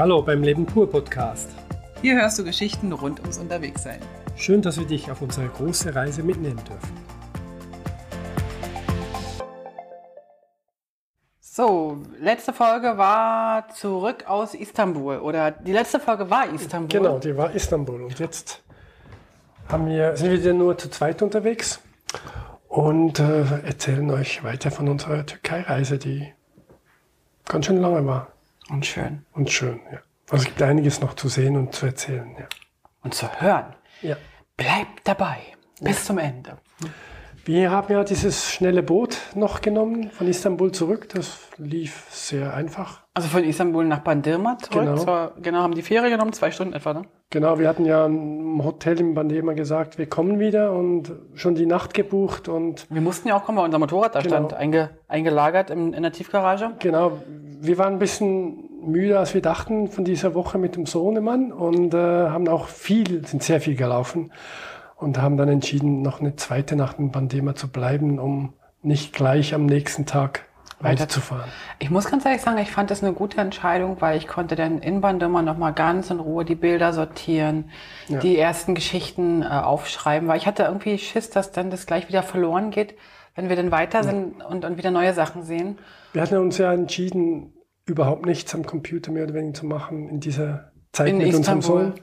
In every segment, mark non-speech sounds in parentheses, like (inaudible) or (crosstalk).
Hallo beim Leben pur Podcast. Hier hörst du Geschichten rund ums Unterwegssein. Schön, dass wir dich auf unsere große Reise mitnehmen dürfen. So, letzte Folge war zurück aus Istanbul oder die letzte Folge war Istanbul. Genau, die war Istanbul und jetzt haben wir, sind wir wieder nur zu zweit unterwegs und äh, erzählen euch weiter von unserer Türkei-Reise, die ganz schön lange war. Und schön. Und schön, ja. Also es gibt einiges noch zu sehen und zu erzählen, ja. Und zu hören. Ja. Bleibt dabei bis zum Ende. Wir haben ja dieses schnelle Boot noch genommen von Istanbul zurück. Das lief sehr einfach. Also von Istanbul nach Bandirma zurück. Genau. Zwar, genau, haben die Fähre genommen, zwei Stunden etwa, ne? Genau, wir hatten ja im Hotel in Bandema gesagt, wir kommen wieder und schon die Nacht gebucht und Wir mussten ja auch kommen, weil unser Motorrad da Genau. stand, einge, eingelagert in, in der Tiefgarage. genau, wir waren ein bisschen müde, als wir dachten von dieser Woche mit dem Sohnemann und äh, haben auch viel, sind sehr viel gelaufen und haben dann entschieden, noch eine zweite Nacht in Bandema zu bleiben, um nicht gleich am nächsten Tag Weiter- weiterzufahren. Ich muss ganz ehrlich sagen, ich fand das eine gute Entscheidung, weil ich konnte dann in Bandirma noch mal ganz in Ruhe die Bilder sortieren, Ja. die ersten Geschichten äh, aufschreiben, weil ich hatte irgendwie Schiss, dass dann das gleich wieder verloren geht, wenn wir dann weiter sind und, und wieder neue Sachen sehen. Wir hatten uns ja entschieden, überhaupt nichts am Computer mehr oder weniger zu machen in dieser Zeit In mit unserem Istanbul. Sohn.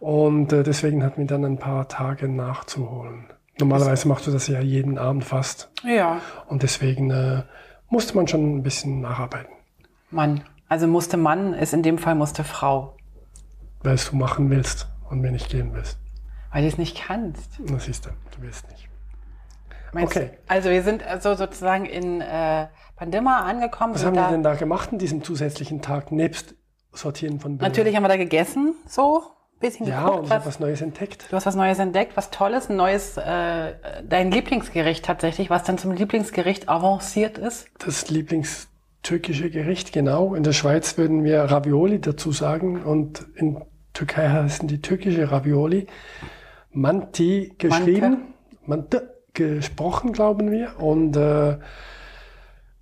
Und äh, deswegen hatten wir dann ein paar Tage nachzuholen. Normalerweise machst du das ja jeden Abend fast. Ja, Und deswegen äh, musste man schon ein bisschen nacharbeiten, Mann. Also musste Mann, ist in dem Fall musste Frau, weil es du machen willst und wenn nicht gehen willst. weil du es nicht kannst. Das siehst du, du willst nicht. Meinst Okay. Du? Also wir sind also sozusagen in äh, Bandirma angekommen. Was sind haben wir denn da gemacht an diesem zusätzlichen Tag, nebst Sortieren von Bildern? Natürlich haben wir da gegessen, so, bisschen Ja, geguckt, und ich was, habe was Neues entdeckt. Du hast was Neues entdeckt, was Tolles, ein neues, äh, dein Lieblingsgericht tatsächlich, was dann zum Lieblingsgericht avanciert ist. Das Lieblingstürkische Gericht, genau. In der Schweiz würden wir Ravioli dazu sagen und in Türkei heißen die türkische Ravioli. Manti geschrieben, Mante gesprochen, glauben wir. Und äh,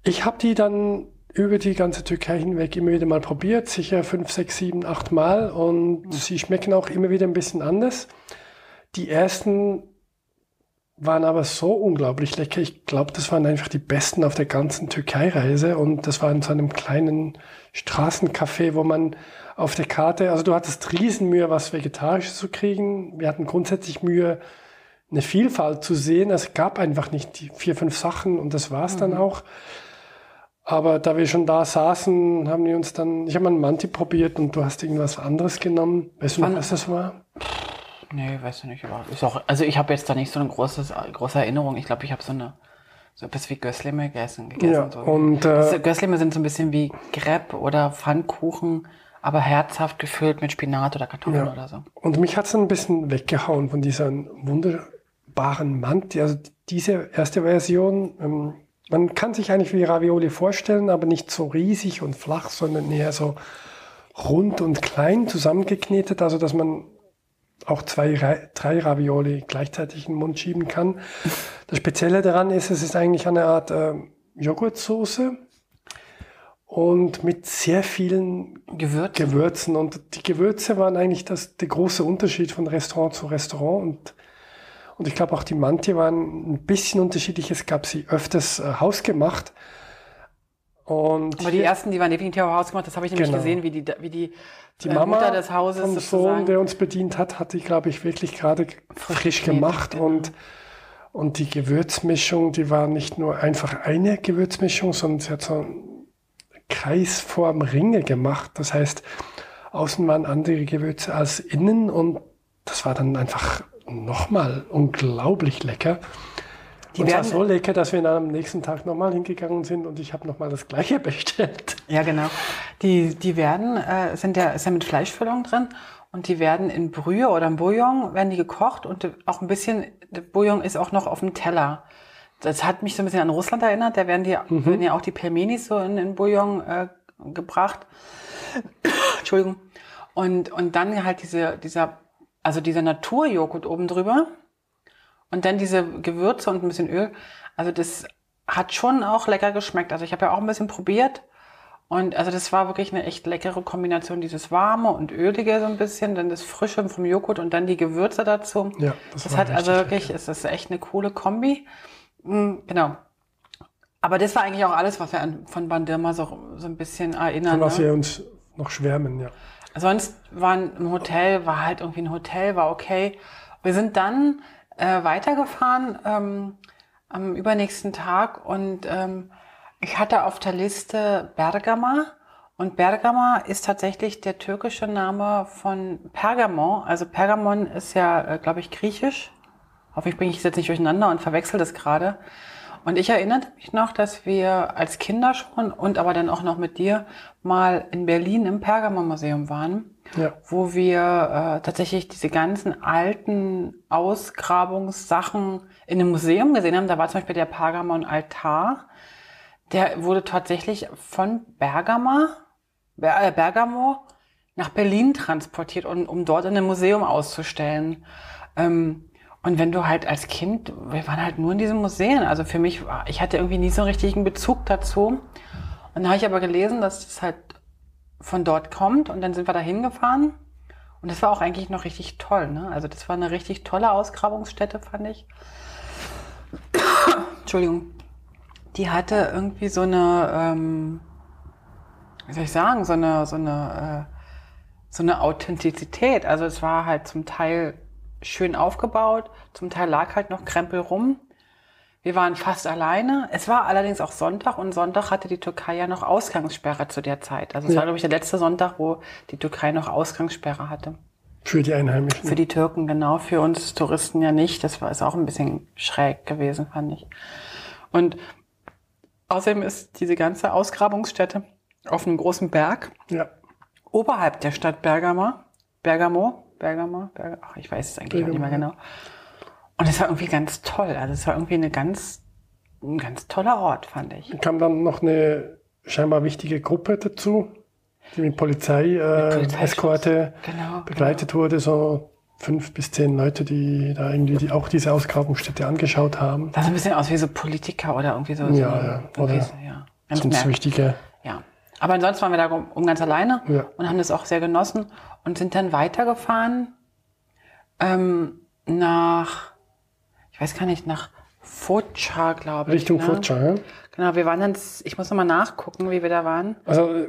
ich habe die dann über die ganze Türkei hinweg immer wieder mal probiert, sicher fünf, sechs, sieben, acht Mal. Und sie schmecken auch immer wieder ein bisschen anders. Die ersten waren aber so unglaublich lecker. Ich glaube, das waren einfach die besten auf der ganzen Türkei-Reise. Und das war in so einem kleinen Straßencafé, wo man auf der Karte, also du hattest Riesenmühe, was Vegetarisches zu kriegen. Wir hatten grundsätzlich Mühe, eine Vielfalt zu sehen. Es gab einfach nicht die vier, fünf Sachen und das war's dann auch. Aber da wir schon da saßen, haben wir uns dann, ich habe mal einen Manti probiert und du hast irgendwas anderes genommen. Weißt du noch, was das war? Nee, weißt du nicht, aber ist auch, also ich habe jetzt da nicht so eine große, große Erinnerung. Ich glaube, ich habe so eine, so etwas wie Gösleme gegessen. gegessen Ja, so. und, äh, Das- Gösleme sind so ein bisschen wie Crepe oder Pfannkuchen, aber herzhaft gefüllt mit Spinat oder Kartoffeln Ja. oder so. Und mich hat's dann ein bisschen weggehauen von dieser wunderbaren Manti. Also diese erste Version, ähm, man kann sich eigentlich wie Ravioli vorstellen, aber nicht so riesig und flach, sondern eher so rund und klein zusammengeknetet, also dass man auch zwei, drei Ravioli gleichzeitig in den Mund schieben kann. Das Spezielle daran ist, es ist eigentlich eine Art ähm, Joghurtsoße und mit sehr vielen Gewürz. Gewürzen. Und die Gewürze waren eigentlich das, der große Unterschied von Restaurant zu Restaurant. Und, und ich glaube auch die Manti waren ein bisschen unterschiedlich. Es gab sie öfters äh, hausgemacht. Und aber die hier- ersten, die waren definitiv auch hausgemacht. Das habe ich nämlich Genau. gesehen, wie die, wie die, die äh, Mama Mutter des Hauses vom sozusagen. Sohn, der uns bedient hat, hat die, glaube ich, wirklich gerade frisch, Frisch gemacht. genau. Und, und die Gewürzmischung, die war nicht nur einfach eine Gewürzmischung, sondern sie hat so eine Kreisform Ringe gemacht. Das heißt, außen waren andere Gewürze als innen und das war dann einfach nochmal unglaublich lecker. Die und zwar so lecker, dass wir dann am nächsten Tag nochmal hingegangen sind und ich habe nochmal das gleiche (laughs) bestellt. Ja, genau. Die, die werden, äh, sind ja, ist ja mit Fleischfüllung drin und die werden in Brühe oder im Bouillon, werden die gekocht und auch ein bisschen, der Bouillon ist auch noch auf dem Teller. Das hat mich so ein bisschen an Russland erinnert, da werden die, werden ja auch die Pelmenis so in den Bouillon äh, gebracht. (coughs) Entschuldigung. Und, und dann halt diese, dieser, also dieser Naturjoghurt oben drüber und dann diese Gewürze und ein bisschen Öl. Also das hat schon auch lecker geschmeckt. Also ich habe ja auch ein bisschen probiert Und also das war wirklich eine echt leckere Kombination, dieses warme und ölige so ein bisschen, dann das frische vom Joghurt und dann die Gewürze dazu. Ja, das, das hat also wirklich, lecker. es ist echt eine coole Kombi. Mhm, genau. Aber das war eigentlich auch alles, was wir an, von Bandirma so, so ein bisschen erinnern. Von was ne? wir uns noch schwärmen, ja. Sonst war ein Hotel, war halt irgendwie ein Hotel, war okay. Wir sind dann äh, weitergefahren ähm, am übernächsten Tag und ähm, ich hatte auf der Liste Bergama. Und Bergama ist tatsächlich der türkische Name von Pergamon. Also Pergamon ist ja, äh, glaube ich, griechisch. Hoffentlich bringe ich es jetzt nicht durcheinander und verwechsel das gerade. Und ich erinnerte mich noch, dass wir als Kinder schon und aber dann auch noch mit dir mal in Berlin im Pergamon-Museum waren, ja. wo wir äh, tatsächlich diese ganzen alten Ausgrabungssachen in einem Museum gesehen haben. Da war zum Beispiel der Pergamon-Altar. Der wurde tatsächlich von Bergama, äh, Bergamo nach Berlin transportiert, um, um dort in einem Museum auszustellen. Ähm, und wenn du halt als Kind, wir waren halt nur in diesen Museen. Also für mich, ich hatte irgendwie nie so einen richtigen Bezug dazu. Und dann habe ich aber gelesen, dass das halt von dort kommt. Und dann sind wir da hingefahren. Und das war auch eigentlich noch richtig toll. Ne? Also das war eine richtig tolle Ausgrabungsstätte, fand ich. (coughs) Entschuldigung. Die hatte irgendwie so eine, ähm, wie soll ich sagen, so eine, so eine, äh, so eine Authentizität. Also es war halt zum Teil schön aufgebaut. Zum Teil lag halt noch Krempel rum. Wir waren fast alleine. Es war allerdings auch Sonntag und Sonntag hatte die Türkei ja noch Ausgangssperre zu der Zeit. Also es ja. war, glaube ich, der letzte Sonntag, wo die Türkei noch Ausgangssperre hatte. Für die Einheimischen. Für die Türken, genau. Für uns Touristen ja nicht. Das war ist auch ein bisschen schräg gewesen, fand ich. Und außerdem ist diese ganze Ausgrabungsstätte auf einem großen Berg. Ja. Oberhalb der Stadt Bergamo. Bergamo. Bergamo, Berg, ach, ich weiß es eigentlich Bergamo. nicht mehr genau. Und es war irgendwie ganz toll. Also es war irgendwie eine ganz, ein ganz toller Ort, fand ich. Kam dann noch eine scheinbar wichtige Gruppe dazu, die mit Polizei, äh, Eskorte genau, begleitet genau. wurde, so fünf bis zehn Leute, die da irgendwie die auch diese Ausgrabungsstätte angeschaut haben. Das sah ein bisschen aus wie so Politiker oder irgendwie so. Ja, so, ja. Oder so, ja. Ganz sonst wichtige. Ja. Aber ansonsten waren wir da um, um ganz alleine ja. und haben das auch sehr genossen und sind dann weitergefahren ähm, nach, ich weiß gar nicht, nach Focha, glaube ich. Richtung ne? Focha, ja. Genau, wir waren dann, ich muss nochmal nachgucken, wie wir da waren. Also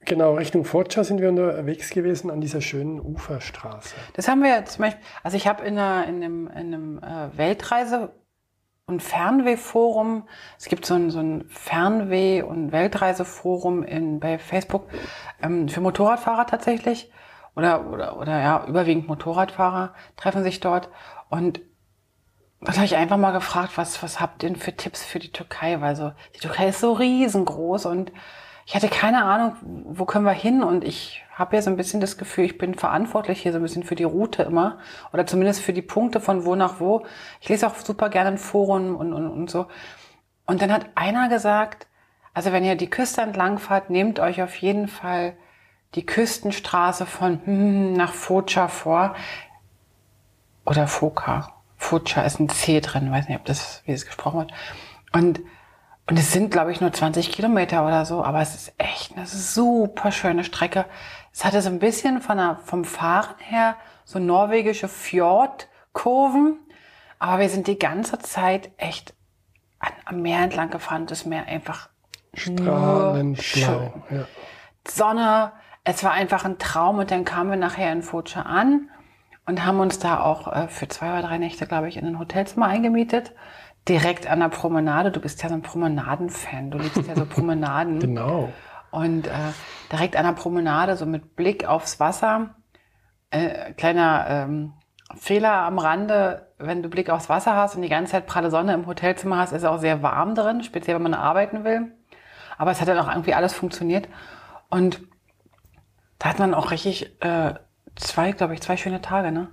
genau, Richtung Focha sind wir unterwegs gewesen an dieser schönen Uferstraße. Das haben wir zum Beispiel, also ich habe in, einer, in einem, in einem äh, Weltreise- und Fernwehforum. Es gibt so ein, so ein Fernweh- und Weltreiseforum in, bei Facebook ähm, für Motorradfahrer tatsächlich oder, oder, oder ja, überwiegend Motorradfahrer treffen sich dort. Und da habe ich einfach mal gefragt, was, was habt ihr denn für Tipps für die Türkei? Weil so, die Türkei ist so riesengroß und ich hatte keine Ahnung, wo können wir hin? Und ich habe ja so ein bisschen das Gefühl, ich bin verantwortlich hier so ein bisschen für die Route immer. Oder zumindest für die Punkte von wo nach wo. Ich lese auch super gerne in Foren und, und, und so. Und dann hat einer gesagt, also wenn ihr die Küste entlang fahrt, nehmt euch auf jeden Fall die Küstenstraße von hm, nach Focha vor. Oder Foka. Focha ist ein C drin, weiß nicht, ob das, wie es gesprochen wird. Und, und es sind, glaube ich, nur 20 Kilometer oder so, aber es ist echt eine super schöne Strecke. Es hatte so ein bisschen von der, vom Fahren her so norwegische Fjordkurven, aber wir sind die ganze Zeit echt an, am Meer entlang gefahren. Das Meer einfach strahlend blau. Ja. Sonne, es war einfach ein Traum und dann kamen wir nachher in Focha an und haben uns da auch äh, für zwei oder drei Nächte, glaube ich, in ein Hotelzimmer eingemietet. Direkt an der Promenade. Du bist ja so ein Promenaden-Fan. Du liebst ja so (laughs) Promenaden. genau. Und äh, direkt an der Promenade, so mit Blick aufs Wasser. Äh, kleiner ähm, Fehler am Rande, wenn du Blick aufs Wasser hast und die ganze Zeit pralle Sonne im Hotelzimmer hast, ist es auch sehr warm drin, speziell wenn man arbeiten will. Aber es hat dann auch irgendwie alles funktioniert. Und da hat man auch richtig äh, zwei, glaube ich, zwei schöne Tage, ne?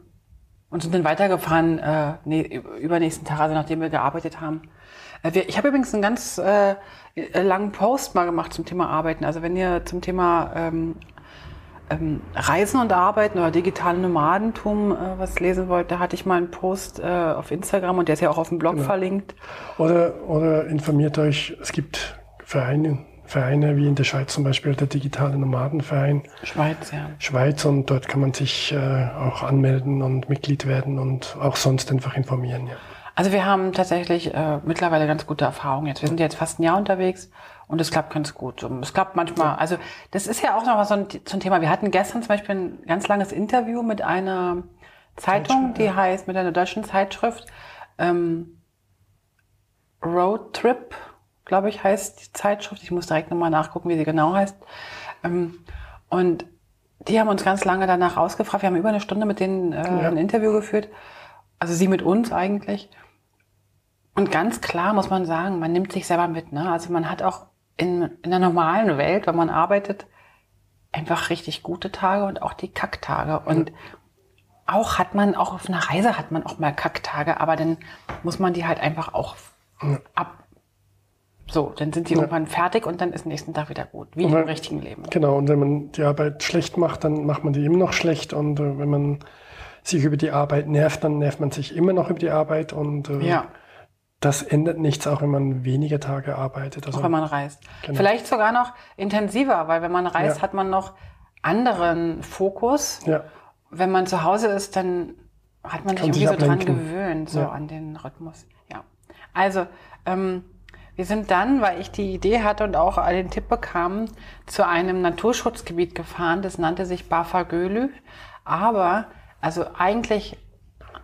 Und sind dann weitergefahren, äh, nee, übernächsten Tag, also nachdem wir gearbeitet haben. Äh, wir, ich habe übrigens einen ganz äh, langen Post mal gemacht zum Thema Arbeiten. Also wenn ihr zum Thema ähm, ähm, Reisen und Arbeiten oder digitale Nomadentum äh, was lesen wollt, da hatte ich mal einen Post äh, auf Instagram und der ist ja auch auf dem Blog genau. verlinkt. Oder, oder informiert euch, es gibt Vereine, Vereine, wie in der Schweiz zum Beispiel der digitale Nomadenverein. Schweiz, ja. Schweiz und dort kann man sich äh, auch anmelden und Mitglied werden und auch sonst einfach informieren. Ja. Also wir haben tatsächlich äh, mittlerweile ganz gute Erfahrungen jetzt. Wir sind jetzt fast ein Jahr unterwegs und es klappt ganz gut. Es klappt manchmal, also das ist ja auch noch so ein, so ein Thema. Wir hatten gestern zum Beispiel ein ganz langes Interview mit einer Zeitung, die heißt, mit einer deutschen Zeitschrift, ähm, Road Trip, glaube ich, heißt die Zeitschrift. Ich muss direkt nochmal nachgucken, wie sie genau heißt. Ähm, und die haben uns ganz lange danach ausgefragt. Wir haben über eine Stunde mit denen äh, ja. ein Interview geführt. Also sie mit uns eigentlich. Und ganz klar muss man sagen, man nimmt sich selber mit. Ne? Also man hat auch in, in der normalen Welt, wenn man arbeitet, einfach richtig gute Tage und auch die Kacktage. Und auch hat man, auch auf einer Reise hat man auch mal Kacktage, aber dann muss man die halt einfach auch ab. So, dann sind die ja. irgendwann fertig und dann ist nächsten Tag wieder gut, wie weil, im richtigen Leben. Genau, und wenn man die Arbeit schlecht macht, dann macht man die immer noch schlecht. Und äh, wenn man sich über die Arbeit nervt, dann nervt man sich immer noch über die Arbeit. Und äh, ja das ändert nichts, auch wenn man weniger Tage arbeitet. Also, auch wenn man reist. Genau. Vielleicht sogar noch intensiver, weil wenn man reist, ja. hat man noch anderen Fokus. Ja. Wenn man zu Hause ist, dann hat man sich irgendwie so dran gewöhnt, so an den Rhythmus. Ja. Also, ähm, wir sind dann, weil ich die Idee hatte und auch den Tipp bekam, zu einem Naturschutzgebiet gefahren. Das nannte sich Bafagölü. Aber, also eigentlich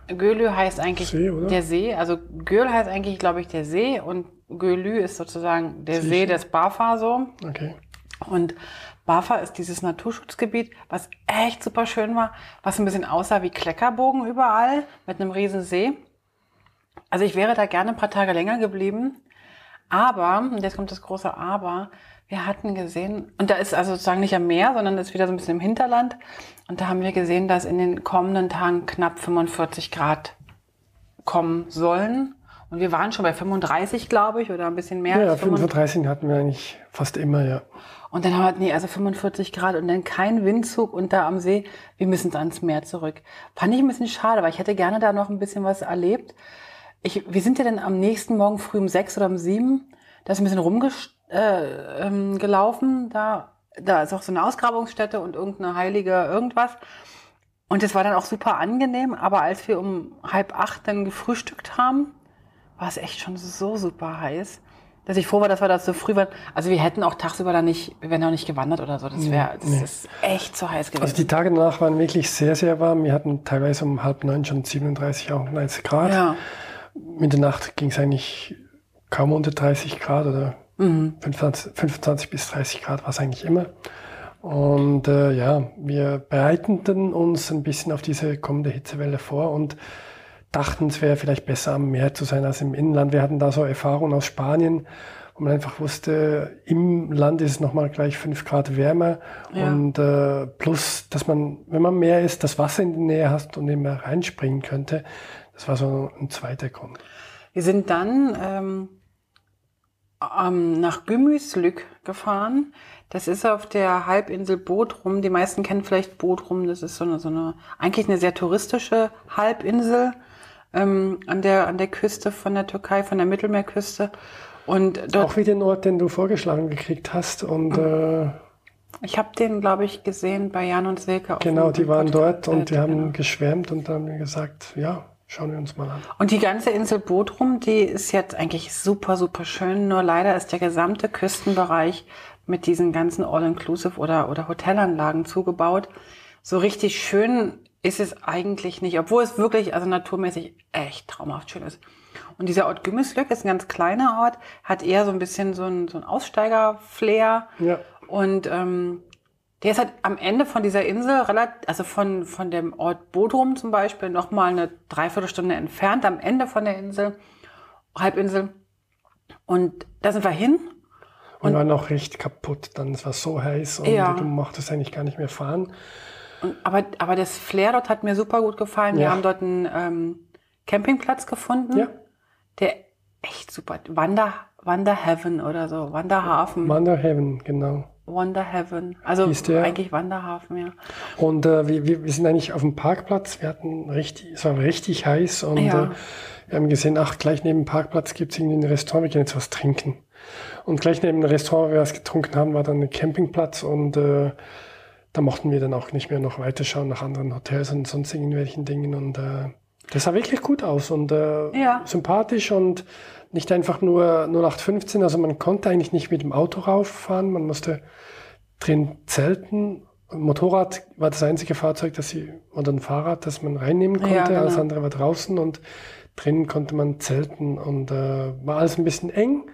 Gölü heißt eigentlich See, der See. Also Göl heißt eigentlich, glaube ich, der See und Gölü ist sozusagen der See, See des Bafa so. Okay. Und Bafa ist dieses Naturschutzgebiet, was echt super schön war, was ein bisschen aussah wie Kleckerbogen überall mit einem riesen See. Also ich wäre da gerne ein paar Tage länger geblieben. Aber, und jetzt kommt das große Aber, wir hatten gesehen, und da ist also sozusagen nicht am Meer, sondern das ist wieder so ein bisschen im Hinterland. Und da haben wir gesehen, dass in den kommenden Tagen knapp 45 Grad kommen sollen. Und wir waren schon bei 35, glaube ich, oder ein bisschen mehr. Ja, 35 hatten wir eigentlich fast immer, ja. Und dann haben wir, nee, also 45 Grad und dann kein Windzug und da am See. Wir müssen ans Meer zurück. Fand ich ein bisschen schade, weil ich hätte gerne da noch ein bisschen was erlebt. Ich, wir sind ja dann am nächsten Morgen früh um sechs oder um sieben. Da ist ein bisschen rumgelaufen. Äh, ähm. Da, da ist auch so eine Ausgrabungsstätte und irgendeine heilige irgendwas. Und es war dann auch super angenehm. Aber als wir um halb acht dann gefrühstückt haben, war es echt schon so super heiß dass ich froh war, dass wir da so früh waren. Also wir hätten auch tagsüber da nicht, wir wären auch nicht gewandert oder so. Das wäre, das nee. ist echt zu heiß gewesen. Also die Tage danach waren wirklich sehr, sehr warm. Wir hatten teilweise um halb neun schon 37, auch 90 Grad. Ja. In der Nacht ging es eigentlich kaum unter 30 Grad oder mhm. 25, 25 bis 30 Grad war es eigentlich immer. Und äh, ja, wir bereiteten uns ein bisschen auf diese kommende Hitzewelle vor und dachten, es wäre vielleicht besser am Meer zu sein als im Inland. Wir hatten da so Erfahrungen aus Spanien, wo man einfach wusste, im Land ist es nochmal gleich fünf Grad wärmer ja. und äh, plus, dass man, wenn man mehr ist, das Wasser in der Nähe hast und eben reinspringen könnte. Das war so ein zweiter Grund. Wir sind dann ähm, ähm, nach Gümüslück gefahren. Das ist auf der Halbinsel Bodrum. Die meisten kennen vielleicht Bodrum. Das ist so eine, so eine eigentlich eine sehr touristische Halbinsel ähm, an der an der Küste von der Türkei, von der Mittelmeerküste. Und dort auch wie den Ort, den du vorgeschlagen gekriegt hast und äh, ich habe den, glaube ich, gesehen bei Jan und Silke. Genau, die waren dort und die haben genau. geschwärmt und haben mir gesagt, ja, Schauen wir uns mal an. Und die ganze Insel Bodrum, die ist jetzt eigentlich super, super schön. Nur leider ist der gesamte Küstenbereich mit diesen ganzen All-Inclusive oder, oder Hotelanlagen zugebaut. So richtig schön ist es eigentlich nicht, obwohl es wirklich, also naturmäßig echt traumhaft schön ist. Und dieser Ort Gümmeslück ist ein ganz kleiner Ort, hat eher so ein bisschen so ein, so ein Aussteiger-Flair. Ja. Und ähm, der ist halt am Ende von dieser Insel, relativ, also von, von dem Ort Bodrum zum Beispiel, nochmal eine Dreiviertelstunde entfernt, am Ende von der Insel, Halbinsel. Und da sind wir hin. Und, und waren auch recht kaputt. Dann es war so heiß und ja. du mochtest eigentlich gar nicht mehr fahren. Und, aber, aber das Flair dort hat mir super gut gefallen. Ja. Wir haben dort einen ähm, Campingplatz gefunden, ja. der echt super, Wander, Wander Heaven oder so, Wanderhafen. Wander Heaven, genau. Wonder Heaven. Also eigentlich Wanderhafen, ja. Und äh, wir, wir sind eigentlich auf dem Parkplatz. Wir hatten richtig, es war richtig heiß und ja. äh, wir haben gesehen, ach, gleich neben dem Parkplatz gibt es irgendwie ein Restaurant, wir gehen jetzt was trinken. Und gleich neben dem Restaurant, wo wir was getrunken haben, war dann ein Campingplatz und äh, da mochten wir dann auch nicht mehr noch weiterschauen nach anderen Hotels und sonst irgendwelchen Dingen. Und äh, das sah wirklich gut aus und äh, Ja. sympathisch und nicht einfach nur 0815. Also man konnte eigentlich nicht mit dem Auto rauffahren, man musste drin zelten. Motorrad war das einzige Fahrzeug, das sie, oder ein Fahrrad, das man reinnehmen konnte. Ja, genau. Alles andere war draußen und drinnen konnte man zelten und äh, war alles ein bisschen eng,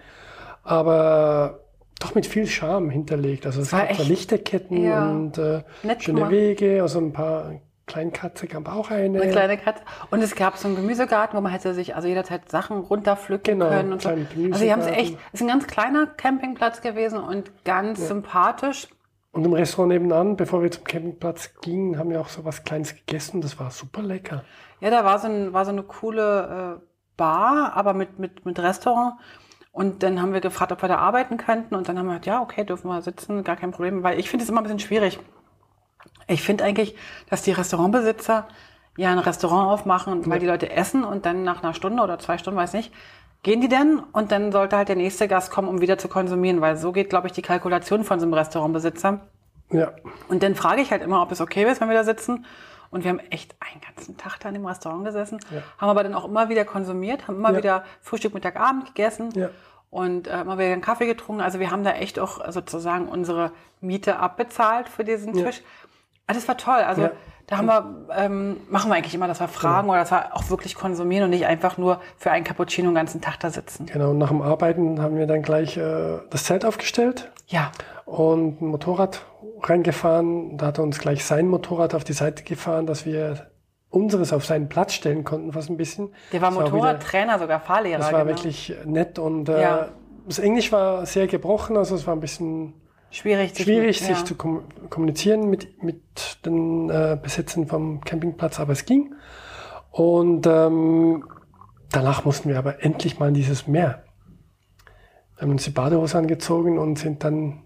aber doch mit viel Charme hinterlegt. Also es war gab echt- Lichterketten ja, und äh, schöne gemacht. Wege, also ein paar Kleinkatze gab auch eine. Eine kleine Katze. Und es gab so einen Gemüsegarten, wo man hätte sich also jederzeit Sachen runterpflücken Genau, können und so. kleinen Also sie haben es echt, es ist ein ganz kleiner Campingplatz gewesen und ganz sympathisch. Und im Restaurant nebenan, bevor wir zum Campingplatz gingen, haben wir auch so was Kleines gegessen. Das war super lecker. Ja, da war so, ein, war so eine coole äh, Bar, aber mit, mit, mit Restaurant. Und dann haben wir gefragt, ob wir da arbeiten könnten. Und dann haben wir gesagt, ja, okay, dürfen wir sitzen, gar kein Problem. Weil ich finde es immer ein bisschen schwierig. Ich finde eigentlich, dass die Restaurantbesitzer ja ein Restaurant aufmachen, weil die Leute essen und dann nach einer Stunde oder zwei Stunden, weiß nicht, gehen die denn und dann sollte halt der nächste Gast kommen, um wieder zu konsumieren, weil so geht, glaube ich, die Kalkulation von so einem Restaurantbesitzer. Ja, Und dann frage ich halt immer, ob es okay ist, wenn wir da sitzen. Und wir haben echt einen ganzen Tag da in dem Restaurant gesessen, haben aber dann auch immer wieder konsumiert, haben immer Ja. wieder Frühstück, Mittag, Abend gegessen Ja. und äh, immer wieder einen Kaffee getrunken. Also wir haben da echt auch sozusagen unsere Miete abbezahlt für diesen Tisch. Ah, das war toll. Also Ja. da haben wir, ähm, machen wir eigentlich immer, dass wir fragen oder dass wir auch wirklich konsumieren und nicht einfach nur für einen Cappuccino den ganzen Tag da sitzen. genau. Und nach dem Arbeiten haben wir dann gleich äh, das Zelt aufgestellt Ja, und ein Motorrad reingefahren. Da hat er uns gleich sein Motorrad auf die Seite gefahren, dass wir unseres auf seinen Platz stellen konnten, fast ein bisschen. der war Motorradtrainer, sogar Fahrlehrer. Das war genau. wirklich nett und äh, Ja. das Englisch war sehr gebrochen, also es war ein bisschen schwierig, sich schwierig, mit- sich ja. zu kom kommunizieren mit, mit den äh, Besitzern vom Campingplatz, aber es ging. Und ähm, danach mussten wir aber endlich mal in dieses Meer. Wir haben uns die Badehose angezogen und sind dann,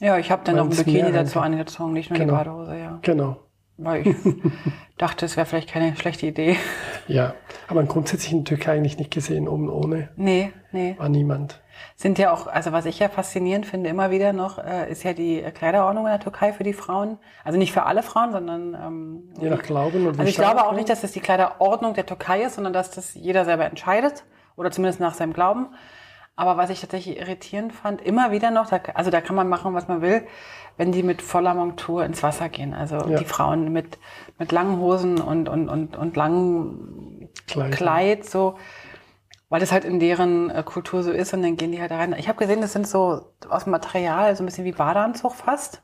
Ja, ich habe dann noch ein Bikini Meer dazu angezogen, nicht nur Genau. die Badehose, ja. genau, Weil ich (laughs) dachte, es wäre vielleicht keine schlechte Idee. ja. Aber grundsätzlich in der Türkei eigentlich nicht gesehen, oben ohne, Nee, nee. war niemand. Sind ja auch, also was ich ja faszinierend finde, immer wieder noch, äh, ist ja die Kleiderordnung in der Türkei für die Frauen. Also nicht für alle Frauen, sondern ähm, Je nach Glauben und Also ich glaube auch nicht, dass das die Kleiderordnung der Türkei ist, sondern dass das jeder selber entscheidet oder zumindest nach seinem Glauben. Aber was ich tatsächlich irritierend fand, immer wieder noch, da, also da kann man machen, was man will, wenn die mit voller Montur ins Wasser gehen. Also Ja. die Frauen mit, mit langen Hosen und, und, und, und langen Kleid. Kleid, so, weil das halt in deren äh, Kultur so ist und dann gehen die halt da rein. Ich habe gesehen, das sind so aus Material, so ein bisschen wie Badeanzug fast.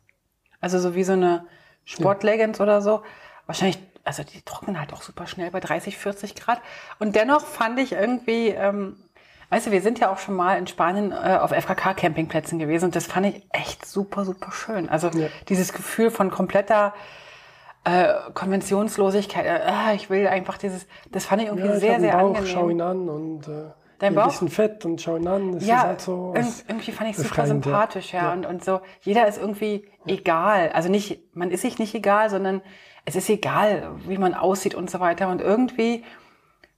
Also so wie so eine Sportleggings oder so. Wahrscheinlich, also die trocknen halt auch super schnell bei 30, 40 Grad. Und dennoch fand ich irgendwie, ähm, weißt du, wir sind ja auch schon mal in Spanien äh, auf FKK-Campingplätzen gewesen und das fand ich echt super, super schön. Also Ja. dieses Gefühl von kompletter äh, Konventionslosigkeit. Äh, ah, ich will einfach dieses, das fand ich irgendwie Ja, ich sehr, sehr Bauch, angenehm. schau ihn an und äh, Dein ein Bauch? bisschen fett und schau ihn an. Das ja, ist halt so irgendwie fand ich super befreiend, ja. sympathisch, ja. Ja. Und, und so, jeder ist irgendwie egal. Also nicht, man ist sich nicht egal, sondern es ist egal, wie man aussieht und so weiter. Und irgendwie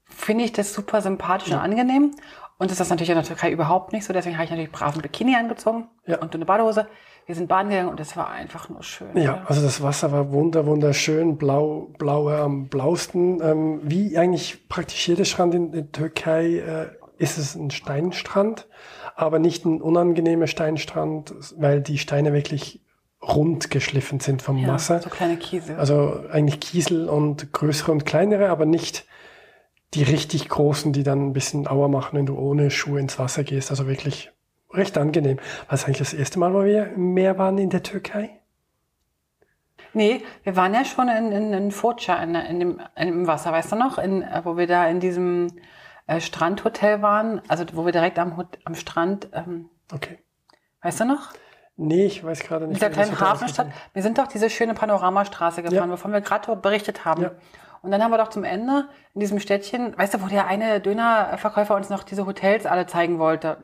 finde ich das super sympathisch und angenehm. Und das ist natürlich in der Türkei überhaupt nicht so. Deswegen habe ich natürlich brav ein Bikini angezogen Ja. und eine Badehose. Wir sind baden gegangen und es war einfach nur schön. Ja, also das Wasser war wunder, wunderschön, blau, blauer am blausten. Ähm, wie eigentlich praktisch jeder Strand in der Türkei äh, ist es ein Steinstrand, aber nicht ein unangenehmer Steinstrand, weil die Steine wirklich rund geschliffen sind vom Ja, Wasser. so kleine Kiesel. Also eigentlich Kiesel und größere und kleinere, aber nicht die richtig großen, die dann ein bisschen Auer machen, wenn du ohne Schuhe ins Wasser gehst. Also wirklich recht angenehm. War es eigentlich das erste Mal, wo wir im Meer waren in der Türkei? Nee, wir waren ja schon in, in, in Foça, in, in dem, in, im Wasser, weißt du noch? In, wo wir da in diesem äh, Strandhotel waren, also wo wir direkt am, am Strand, ähm, Okay. weißt du noch? Nee, ich weiß gerade In nicht. dieser wie das kleinen Hafenstadt. Wir sind doch diese schöne Panoramastraße gefahren, Ja. wovon wir gerade berichtet haben. Ja. Und dann haben wir doch zum Ende in diesem Städtchen, weißt du, wo der eine Dönerverkäufer uns noch diese Hotels alle zeigen wollte.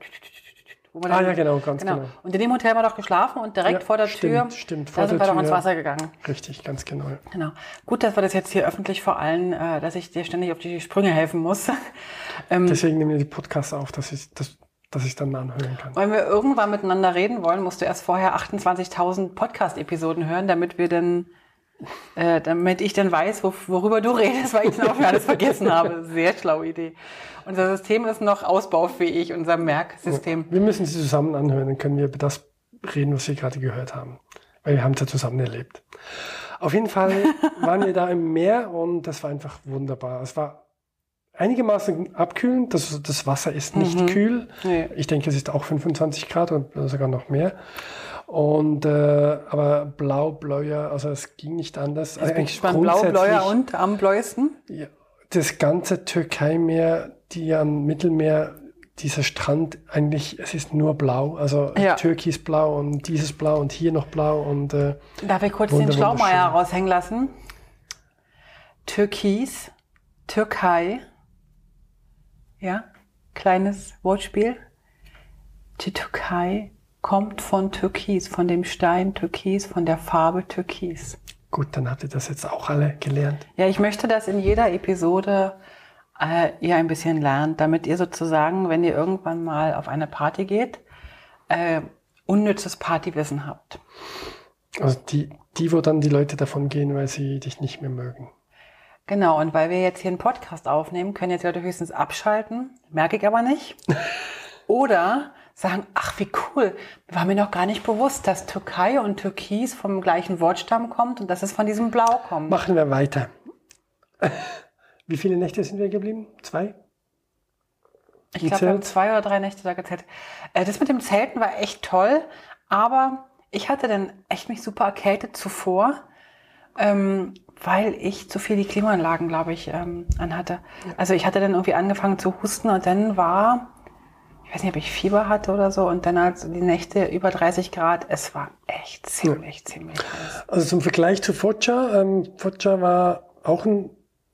Wo wir Ah, ja, genau, ganz genau. Und in dem Hotel haben wir doch geschlafen und direkt Ja, vor der stimmt, Tür, stimmt, vor da sind der wir doch ins Tür. Wasser gegangen. Richtig, ganz genau. Genau. Gut, dass wir das jetzt hier öffentlich vor allen, äh, dass ich dir ständig auf die Sprünge helfen muss. (laughs) ähm, Deswegen nehmen wir die Podcasts auf, dass, ich, dass dass ich dann mal anhören kann. Wenn wir irgendwann miteinander reden wollen, musst du erst vorher 28.000 Podcast-Episoden hören, damit wir dann, äh, damit ich dann weiß, wo, worüber du redest, weil ich dann auch schon alles vergessen habe. Sehr schlaue Idee. Unser System ist noch ausbaufähig, unser Merksystem. Wir müssen sie zusammen anhören, dann können wir über das reden, was wir gerade gehört haben. Weil wir haben es ja zusammen erlebt. Auf jeden Fall (laughs) waren wir da im Meer und das war einfach wunderbar. Es war einigermaßen abkühlend. Das, das Wasser ist nicht mhm. kühl. Nee. Ich denke, es ist auch 25 Grad oder sogar noch mehr. Und äh, aber blau, bläuer, also es ging nicht anders. Also eigentlich blau, bläuer und am bläuesten? Ja, das ganze Türkei-Meer, die am Mittelmeer, dieser Strand, eigentlich, es ist nur blau. Also ja. Türkisblau und dieses Blau und hier noch blau und äh, Darf ich kurz den Schlaumeier raushängen lassen? Türkis, Türkei, ja, kleines Wortspiel. Die Türkei kommt von Türkis, von dem Stein Türkis, von der Farbe Türkis. Gut, dann habt ihr das jetzt auch alle gelernt. Ja, ich möchte, dass in jeder Episode äh, ihr ein bisschen lernt, damit ihr sozusagen, wenn ihr irgendwann mal auf eine Party geht, äh, unnützes Partywissen habt. Also die, die, wo dann die Leute davon gehen, weil sie dich nicht mehr mögen. Genau, und weil wir jetzt hier einen Podcast aufnehmen, können jetzt Leute höchstens abschalten, merke ich aber nicht. (laughs) Oder sagen, ach wie cool, war mir noch gar nicht bewusst, dass Türkei und Türkis vom gleichen Wortstamm kommt und dass es von diesem Blau kommt. Machen wir weiter. (laughs) Wie viele Nächte sind wir geblieben? Zwei? Ich glaube, wir haben zwei oder drei Nächte da gezählt. Äh, das mit dem Zelten war echt toll, aber ich hatte dann echt mich super erkältet zuvor. Ähm, weil ich zu viel die Klimaanlagen, glaube ich, ähm, anhatte. Also ich hatte dann irgendwie angefangen zu husten und dann war, ich weiß nicht, ob ich Fieber hatte oder so, und dann halt die Nächte über 30 Grad. Es war echt ziemlich, ja. ziemlich heiß. Also zum Vergleich zu Foggia, ähm, Foggia war auch ein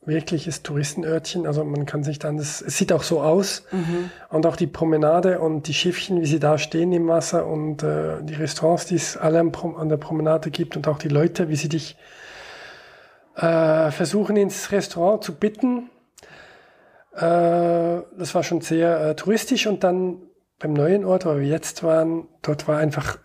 wirkliches Touristenörtchen. Also man kann sich dann, das, es sieht auch so aus. Mhm. Und auch die Promenade und die Schiffchen, wie sie da stehen im Wasser und äh, die Restaurants, die es alle an der Promenade gibt und auch die Leute, wie sie dich äh, versuchen ins Restaurant zu bitten. Äh, das war schon sehr äh, touristisch und dann beim neuen Ort, wo wir jetzt waren, dort war einfach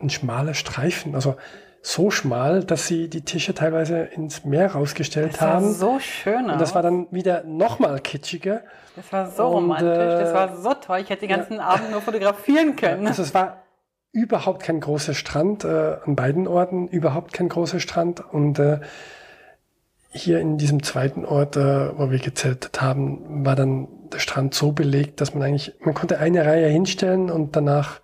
ein schmaler Streifen, also so schmal, dass sie die Tische teilweise ins Meer rausgestellt das haben. Das war so schön. Und das war dann wieder nochmal kitschiger. Das war so und, romantisch, das war so toll. Ich hätte den ganzen ja, Abend nur fotografieren können. Also es war überhaupt kein großer Strand äh, an beiden Orten, überhaupt kein großer Strand und äh, hier in diesem zweiten Ort, äh, wo wir gezeltet haben, war dann der Strand so belegt, dass man eigentlich, man konnte eine Reihe hinstellen und danach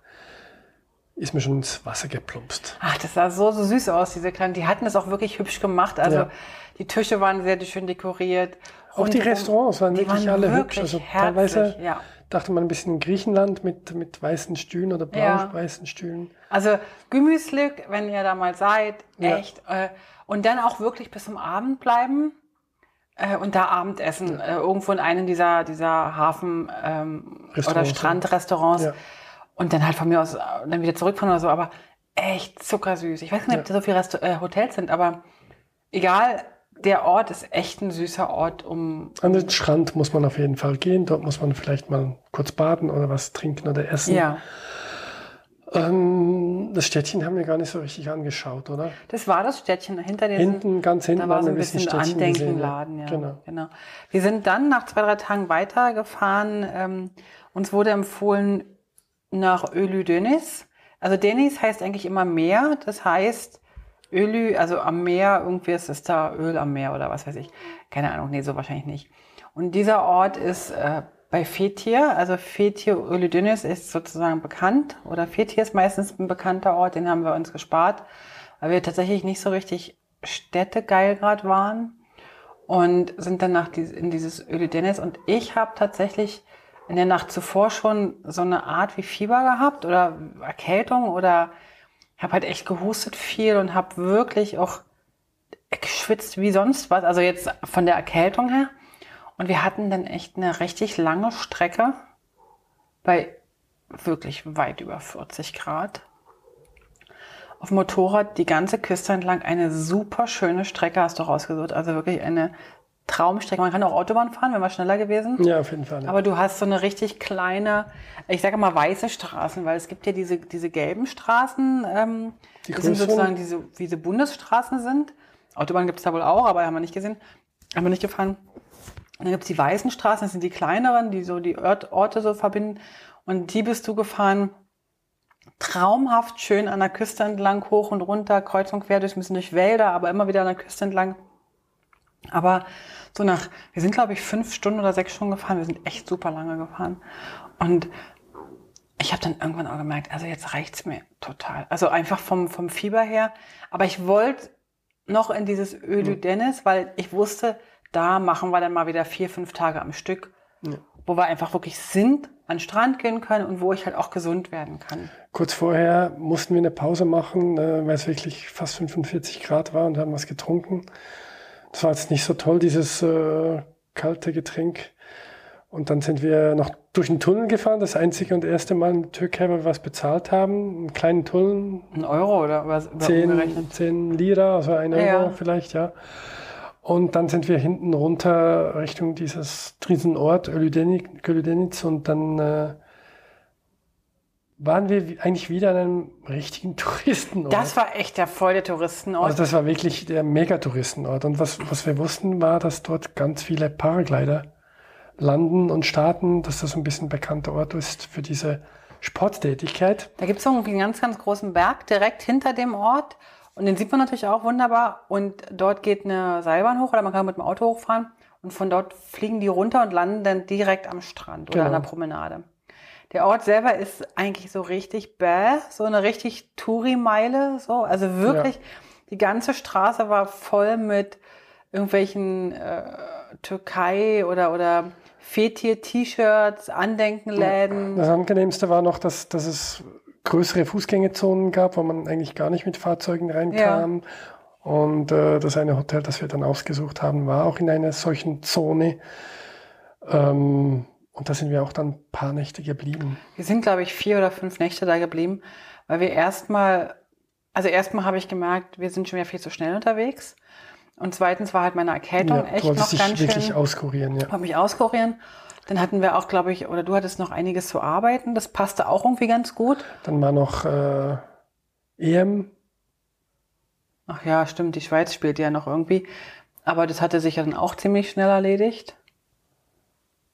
ist mir schon ins Wasser geplumpst. Ach, das sah so, so süß aus, diese kleinen. Die hatten es auch wirklich hübsch gemacht. Also ja. die Tische waren sehr schön dekoriert. Auch die Restaurants waren wirklich waren alle wirklich hübsch. Also herzlich, teilweise ja. dachte man ein bisschen in Griechenland mit, mit weißen Stühlen oder blau-weißen ja. Stühlen. Also Gemüslück, wenn ihr da mal seid, echt. Äh, und dann auch wirklich bis zum Abend bleiben äh, und da Abendessen ja. äh, irgendwo in einem dieser dieser Hafen ähm, oder Strandrestaurants ja. und dann halt von mir aus äh, dann wieder zurückfahren oder so, aber echt zuckersüß. Ich weiß nicht, ob da so viele Rest äh, Hotels sind, aber egal, der Ort ist echt ein süßer Ort, um, An den Strand muss man auf jeden Fall gehen. Dort muss man vielleicht mal kurz baden oder was trinken oder essen. Ja. Ähm, das Städtchen haben wir gar nicht so richtig angeschaut, oder? Das war das Städtchen hinter den. Hinten, ganz hinten. Da war so ein bisschen Andenkenladen, ja. Genau. genau. Wir sind dann nach zwei, drei Tagen weitergefahren. Ähm, uns wurde empfohlen nach Ölü Dönis. Also Denis heißt eigentlich immer Meer. Das heißt Ölü, also am Meer, irgendwie ist es da Öl am Meer oder was weiß ich. Keine Ahnung, nee, so wahrscheinlich nicht. Und dieser Ort ist äh, bei Fetir, also Fetir Ulydünis ist sozusagen bekannt oder Fetir ist meistens ein bekannter Ort, den haben wir uns gespart, weil wir tatsächlich nicht so richtig städtegeil gerade waren und sind dann nach in dieses Ulydünis und ich habe tatsächlich in der Nacht zuvor schon so eine Art wie Fieber gehabt oder Erkältung oder habe halt echt gehustet viel und habe wirklich auch geschwitzt wie sonst was, also jetzt von der Erkältung her. Und wir hatten dann echt eine richtig lange Strecke bei wirklich weit über 40 Grad. Auf dem Motorrad die ganze Küste entlang eine super schöne Strecke hast du rausgesucht. Also wirklich eine Traumstrecke. Man kann auch Autobahn fahren, wäre mal schneller gewesen. Ja, auf jeden Fall. Ja. Aber du hast so eine richtig kleine, ich sage mal weiße Straßen, weil es gibt ja diese, diese gelben Straßen, ähm, die, die sind sozusagen diese, wie diese Bundesstraßen sind. Autobahn gibt es da wohl auch, aber haben wir nicht gesehen. Haben wir nicht gefahren. Und dann gibt es die weißen Straßen, das sind die kleineren, die so die Ort, Orte so verbinden. Und die bist du gefahren traumhaft schön an der Küste entlang, hoch und runter, kreuz und quer durch, ein bisschen durch Wälder, aber immer wieder an der Küste entlang. Aber so nach, wir sind glaube ich fünf Stunden oder sechs Stunden gefahren, wir sind echt super lange gefahren. Und ich habe dann irgendwann auch gemerkt, also jetzt reicht's mir total. Also einfach vom, vom Fieber her. Aber ich wollte noch in dieses Ölu mhm. Dennis, weil ich wusste, da machen wir dann mal wieder vier, fünf Tage am Stück, ja. wo wir einfach wirklich sind, an den Strand gehen können und wo ich halt auch gesund werden kann. Kurz vorher mussten wir eine Pause machen, äh, weil es wirklich fast 45 Grad war und haben was getrunken. Das war jetzt nicht so toll, dieses äh, kalte Getränk. Und dann sind wir noch durch den Tunnel gefahren, das einzige und erste Mal in der Türkei, wo wir was bezahlt haben. Einen kleinen Tunnel. Ein Euro oder was? Zehn, zehn Lira, also ein Euro ja. vielleicht, ja. Und dann sind wir hinten runter Richtung dieses Riesenort, Ölüdenitz, und dann äh, waren wir eigentlich wieder an einem richtigen (laughs) Touristenort. Das war echt der voll der Touristenort. Also das war wirklich der Megatouristenort. Und was, was wir wussten, war, dass dort ganz viele Paraglider landen und starten, dass das ein bisschen bekannter Ort ist für diese Sporttätigkeit. Da gibt es irgendwie einen ganz, ganz großen Berg direkt hinter dem Ort. Und den sieht man natürlich auch wunderbar. Und dort geht eine Seilbahn hoch oder man kann mit dem Auto hochfahren. Und von dort fliegen die runter und landen dann direkt am Strand oder genau. an der Promenade. Der Ort selber ist eigentlich so richtig bäh, so eine richtig Touri-Meile, so. Also wirklich, ja. die ganze Straße war voll mit irgendwelchen äh, Türkei oder, oder Fetir-T-Shirts, Andenkenläden. Das angenehmste war noch, dass, dass es größere Fußgängerzonen gab, wo man eigentlich gar nicht mit Fahrzeugen reinkam. Ja. Und äh, das eine Hotel, das wir dann ausgesucht haben, war auch in einer solchen Zone. Ähm, und da sind wir auch dann ein paar Nächte geblieben. Wir sind, glaube ich, vier oder fünf Nächte da geblieben, weil wir erstmal, also erstmal habe ich gemerkt, wir sind schon wieder viel zu schnell unterwegs. Und zweitens war halt meine Erkältung ja, echt noch ganz schön. wirklich auskurieren, ja. Habe mich auskurieren. Dann hatten wir auch, glaube ich, oder du hattest noch einiges zu arbeiten. Das passte auch irgendwie ganz gut. Dann war noch äh, EM. Ach ja, stimmt. Die Schweiz spielt ja noch irgendwie. Aber das hatte sich ja dann auch ziemlich schnell erledigt.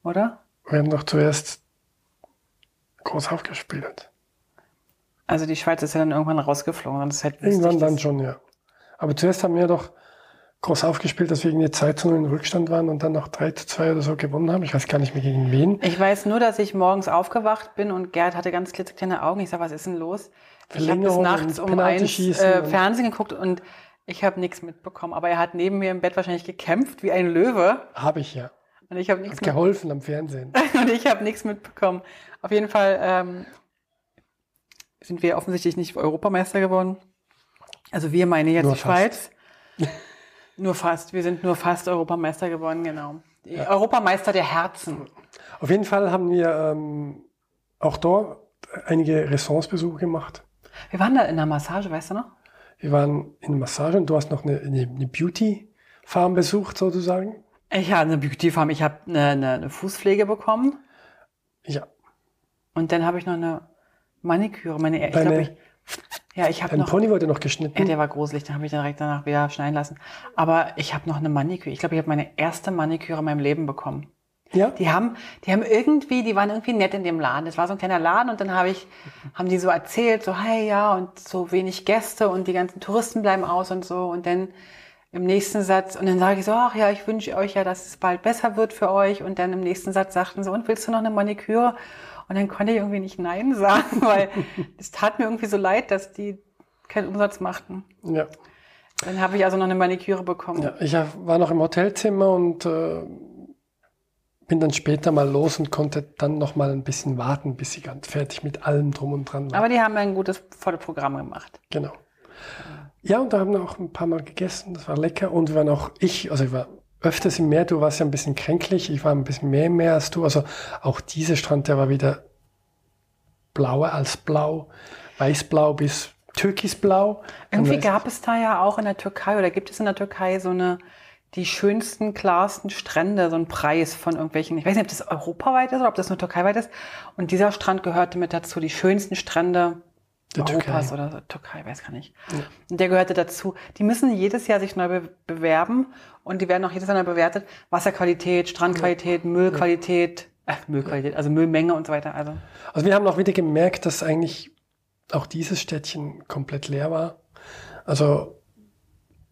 Oder? Wir haben doch zuerst groß aufgespielt. Also die Schweiz ist ja dann irgendwann rausgeflogen. Das halt irgendwann dann schon, ja. Aber zuerst haben wir doch groß aufgespielt, dass wir irgendwie 2 zu 0 in Rückstand waren und dann noch 3 zu 2 oder so gewonnen haben. Ich weiß gar nicht mehr gegen wen. Ich weiß nur, dass ich morgens aufgewacht bin und Gerd hatte ganz klitzekleine Augen. Ich sag, was ist denn los? Ich habe bis nachts um eins äh, Fernsehen geguckt und ich habe nichts mitbekommen. Aber er hat neben mir im Bett wahrscheinlich gekämpft wie ein Löwe. Habe ich ja. Und ich habe nichts geholfen am Fernsehen. (laughs) und ich habe nichts mitbekommen. Auf jeden Fall ähm, sind wir offensichtlich nicht Europameister geworden. Also wir meine jetzt nur die Schweiz. (laughs) nur fast. Wir sind nur fast Europameister geworden, genau. Ja. Europameister der Herzen. Auf jeden Fall haben wir ähm, auch dort einige Restaurants gemacht. Wir waren da in der Massage, weißt du noch? Wir waren in der Massage und du hast noch eine, eine, Beauty-Farm besucht, sozusagen. Ich habe eine Beauty Farm. Ich habe eine, eine, eine, Fußpflege bekommen. Ja. Und dann habe ich noch eine Maniküre. Meine, ich glaube, ich, ja, ich habe noch. Pony wurde noch geschnitten. Ja, der war gruselig. Den habe ich direkt danach wieder schneiden lassen. Aber ich habe noch eine Maniküre. Ich glaube, ich habe meine erste Maniküre in meinem Leben bekommen. Ja. Die haben, die haben irgendwie, die waren irgendwie nett in dem Laden. Das war so ein kleiner Laden und dann habe ich, haben die so erzählt, so, hey, ja, und so wenig Gäste und die ganzen Touristen bleiben aus und so. Und dann im nächsten Satz, und dann sage ich so, ach ja, ich wünsche euch ja, dass es bald besser wird für euch. Und dann im nächsten Satz sagten sie, und willst du noch eine Maniküre? Und dann konnte ich irgendwie nicht Nein sagen, (laughs) weil es tat mir irgendwie so leid, dass die keinen Umsatz machten. Ja. Dann habe ich also noch eine Maniküre bekommen. Ja, ich war noch im Hotelzimmer und äh, bin dann später mal los und konnte dann noch mal ein bisschen warten, bis sie ganz fertig mit allem drum und dran war. Aber die haben ein gutes Programm gemacht. Genau. Ja, und da haben wir auch ein paar Mal gegessen. Das war lecker. Und wir waren auch, ich, also ich war öfters im Meer. Du warst ja ein bisschen kränklich. Ich war ein bisschen mehr im Meer als du. Also auch dieser Strand, der war wieder blauer als blau. Weißblau bis türkisblau. Irgendwie gab es da ja auch in der Türkei oder gibt es in der Türkei so eine die schönsten, klarsten Strände, so ein Preis von irgendwelchen, ich weiß nicht, ob das europaweit ist oder ob das nur türkeiweit ist. Und dieser Strand gehörte mit dazu, die schönsten Strände Der Europas Türkei. oder Türkei, weiß gar nicht. Und der gehörte dazu. Die müssen jedes Jahr sich neu be bewerben und die werden auch jedes Jahr neu bewertet. Wasserqualität, Strandqualität, Müllqualität, äh, Müllqualität, also Müllmenge und so weiter. Also Also wir haben auch wieder gemerkt, dass eigentlich auch dieses Städtchen komplett leer war. Also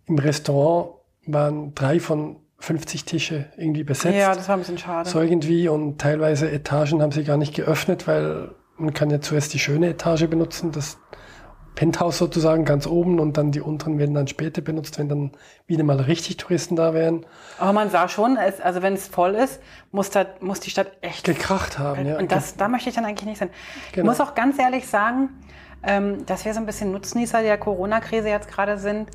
im Restaurant waren drei von 50 Tische irgendwie besetzt. ja, das war ein bisschen schade. so irgendwie und teilweise Etagen haben sie gar nicht geöffnet, weil man kann ja zuerst die schöne Etage benutzen, das Penthouse sozusagen ganz oben und dann die unteren werden dann später benutzt, wenn dann wieder mal richtig Touristen da wären. Aber man sah schon, also wenn es voll ist, muss, da, muss die Stadt echt Gekracht haben, ja. Und das, da möchte ich dann eigentlich nicht sein. Ich Genau. muss auch ganz ehrlich sagen, ähm, dass wir so ein bisschen Nutznießer der Corona-Krise jetzt gerade sind.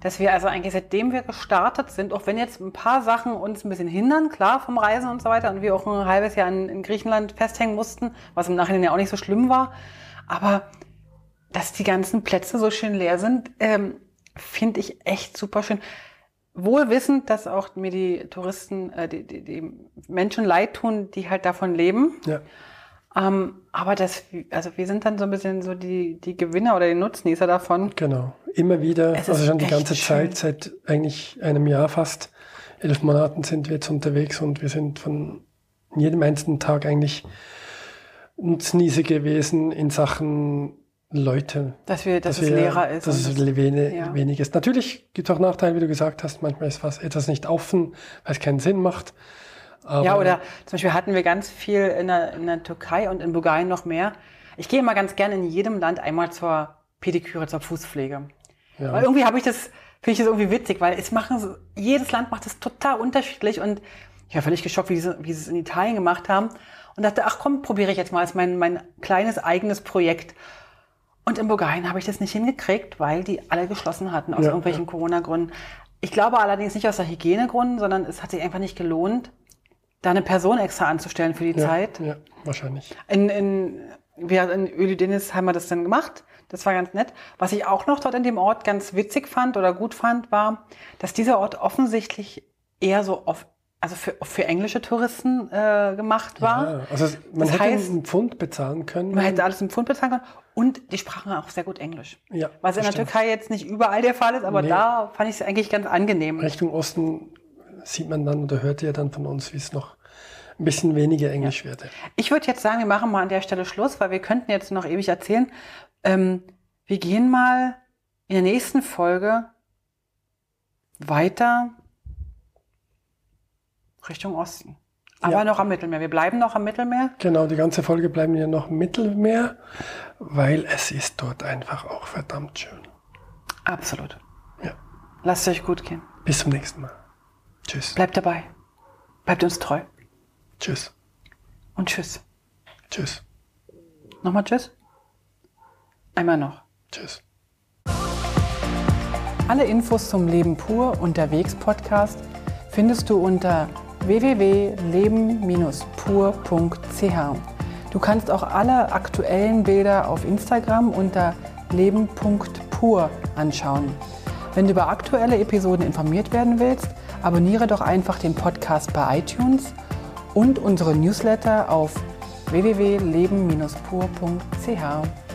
Dass wir also eigentlich seitdem wir gestartet sind, auch wenn jetzt ein paar Sachen uns ein bisschen hindern, klar, vom Reisen und so weiter, und wir auch ein halbes Jahr in, in Griechenland festhängen mussten, was im Nachhinein ja auch nicht so schlimm war, aber dass die ganzen Plätze so schön leer sind, ähm, finde ich echt super schön. Wohl wissend, dass auch mir die Touristen, äh, die, die, die Menschen leid tun, die halt davon leben. ja. Ähm, aber das, also wir sind dann so ein bisschen so die, die Gewinner oder die Nutznießer davon. Genau, immer wieder, also schon die ganze schön. Zeit, seit eigentlich einem Jahr fast, elf Monaten sind wir jetzt unterwegs und wir sind von jedem einzelnen Tag eigentlich Nutznieße gewesen in Sachen Leute. Dass wir, dass, dass es wir- leerer ist. Dass es wenig, ja. wenig ist. Natürlich gibt es auch Nachteile, wie du gesagt hast. Manchmal ist was, etwas nicht offen, weil es keinen Sinn macht. Aber ja, oder zum Beispiel hatten wir ganz viel in der, in der Türkei und in Bulgarien noch mehr. Ich gehe immer ganz gerne in jedem Land einmal zur Pediküre, zur Fußpflege. Ja. Weil irgendwie habe ich das, finde ich das irgendwie witzig, weil es machen, so- jedes Land macht es total unterschiedlich und ich war völlig geschockt, wie sie, wie sie es in Italien gemacht haben und dachte, ach komm, probiere ich jetzt mal als mein, mein kleines eigenes Projekt. Und in Bulgarien habe ich das nicht hingekriegt, weil die alle geschlossen hatten aus Ja, irgendwelchen Corona-Gründen. Ich glaube allerdings nicht aus der Hygienegründen, sondern es hat sich einfach nicht gelohnt, da eine Person extra anzustellen für die ja, Zeit. Ja, wahrscheinlich. In, in, wir in Ölidenis haben wir das dann gemacht. Das war ganz nett. Was ich auch noch dort in dem Ort ganz witzig fand oder gut fand, war, dass dieser Ort offensichtlich eher so auf, also für, für englische Touristen äh, gemacht war. Ja, also man Das hätte heißt- einen Pfund bezahlen können. Man hätte alles im Pfund bezahlen können. Und die sprachen auch sehr gut Englisch. ja, Was in der stimmt. Türkei jetzt nicht überall der Fall ist, aber Nee. da fand ich es eigentlich ganz angenehm. Richtung Osten sieht man dann oder hört ihr dann von uns, wie es noch ein bisschen weniger Englisch wird. Ich würde jetzt sagen, wir machen mal an der Stelle Schluss, weil wir könnten jetzt noch ewig erzählen. Ähm, wir gehen mal in der nächsten Folge weiter Richtung Osten. Aber Ja. noch am Mittelmeer. Wir bleiben noch am Mittelmeer. Genau, die ganze Folge bleiben wir noch im Mittelmeer, weil es ist dort einfach auch verdammt schön. Absolut. Ja. Lasst es euch gut gehen. Bis zum nächsten Mal. Tschüss. Bleibt dabei. Bleibt uns treu. Tschüss. Und tschüss. Tschüss. Nochmal tschüss. Einmal noch. Tschüss. Alle Infos zum Leben pur unterwegs Podcast findest du unter www.leben-pur.ch. Du kannst auch alle aktuellen Bilder auf Instagram unter leben.pur anschauen. Wenn du über aktuelle Episoden informiert werden willst, abonniere doch einfach den Podcast bei iTunes und unsere Newsletter auf www.leben-pur.ch.